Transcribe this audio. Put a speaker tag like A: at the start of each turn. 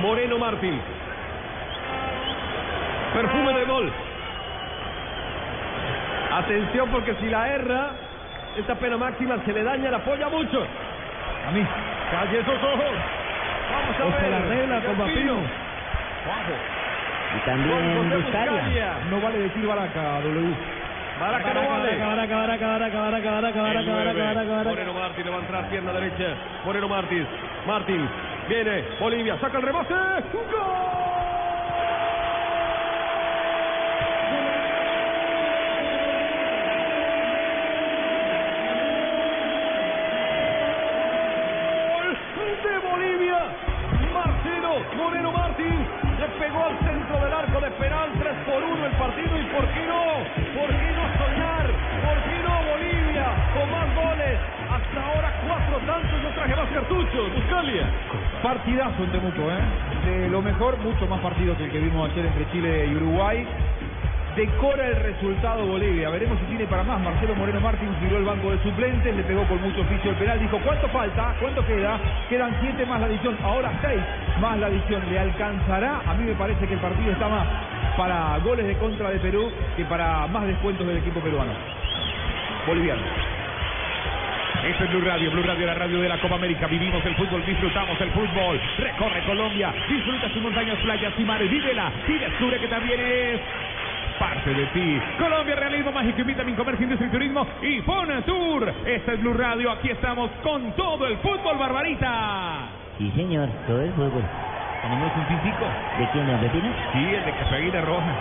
A: Moreno Martín. Perfume de gol. Atención porque si la erra, esta pena máxima se le daña, la apoya mucho.
B: A mí.
A: Calle esos ojos. Vamos a
B: O
A: ver.
B: se la arregla con.
A: Juanjo.
C: Y también. Buscalia.
B: No vale decir Baraca, W.
A: Baraca no vale.
B: Baraca, Baraca, Baraca, Baraca, Baraca, Baraca. Baraca, Baraca, Baraca.
A: Moreno Martín le va a entrar pierna derecha. Moreno Martín. Martín. Viene. Bolivia. Saca el remate. ¡Gol! de Bolivia. Marcelo Moreno Martín le pegó al centro del arco de penal 3 por 1 el partido y por qué no, por qué no soñar, por qué no Bolivia con más goles. Hasta ahora cuatro tantos, no traje más cartuchos. Buscalia.
B: Partidazo en Temuco, ¿eh? De lo mejor, mucho más partido que el que vimos ayer entre Chile y Uruguay. Decora el resultado Bolivia. Veremos si tiene para más. Marcelo Moreno Martín giró el banco de suplentes, le pegó con mucho oficio el penal. Dijo, ¿cuánto falta? ¿Cuánto queda? Quedan siete más la adición. Ahora seis más la adición. ¿Le alcanzará? A mí me parece que el partido está más para goles de contra de Perú que para más descuentos del equipo peruano. Boliviano.
D: Esto es Blue Radio, Blue Radio, la radio de la Copa América. Vivimos el fútbol, disfrutamos el fútbol. Recorre Colombia, disfruta sus montañas, playas y mares. Vívela y descubre que también es parte de ti. Colombia, Realismo Mágico, Vitamin Comercio, Industria y Turismo y Fonatur. Esta es Blue Radio, aquí estamos con todo el fútbol, Barbarita.
C: Sí, señor, todo el fútbol.
D: Tenemos un físico.
C: ¿De quién?
D: Sí, el de Casaguina Roja.